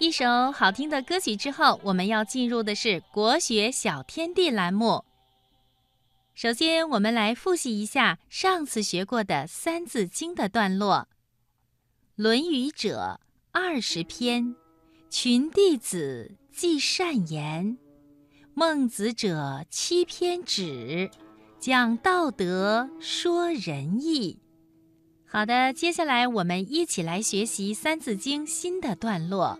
一首好听的歌曲之后，我们要进入的是国学小天地栏目。首先，我们来复习一下上次学过的《三字经》的段落，《论语》者二十篇，群弟子记善言；孟子者七篇止，讲道德，说仁义。好的，接下来我们一起来学习《三字经》新的段落。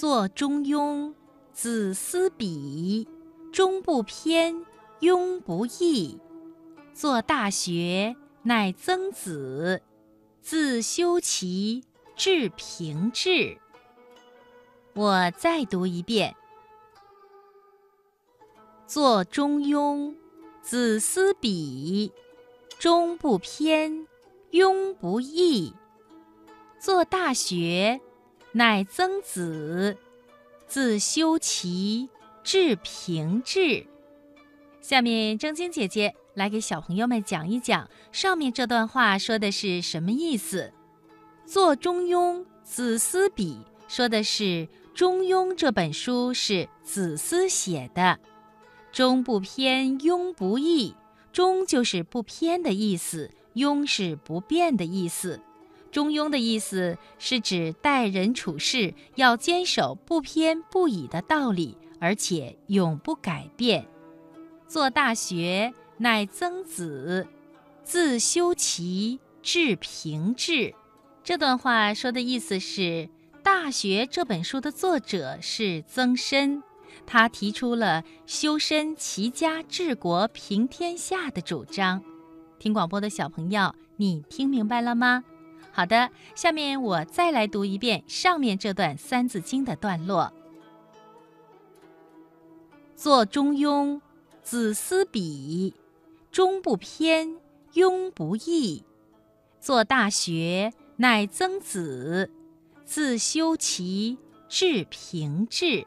作《中庸》，子思笔，中不偏，庸不易。作《大学》，乃曾子，自修齐至平治。我再读一遍：作《中庸》，子思笔，中不偏，庸不易。作《大学》。乃曾子，自修齐至平治。下面正经姐姐来给小朋友们讲一讲上面这段话说的是什么意思。做《中庸》，子思笔，说的是《中庸》这本书是子思写的。中不偏，庸不易。中就是不偏的意思，庸是不变的意思。中庸的意思是指待人处事要坚守不偏不倚的道理，而且永不改变。做大学，乃曾子，自修齐至平治。这段话说的意思是，《大学》这本书的作者是曾参，他提出了修身齐家治国平天下的主张。听广播的小朋友，你听明白了吗？好的，下面我再来读一遍上面这段《三字经》的段落。作《中庸》，子思笔，中不偏，庸不易。作《大学》，乃曾子，自修齐至平治。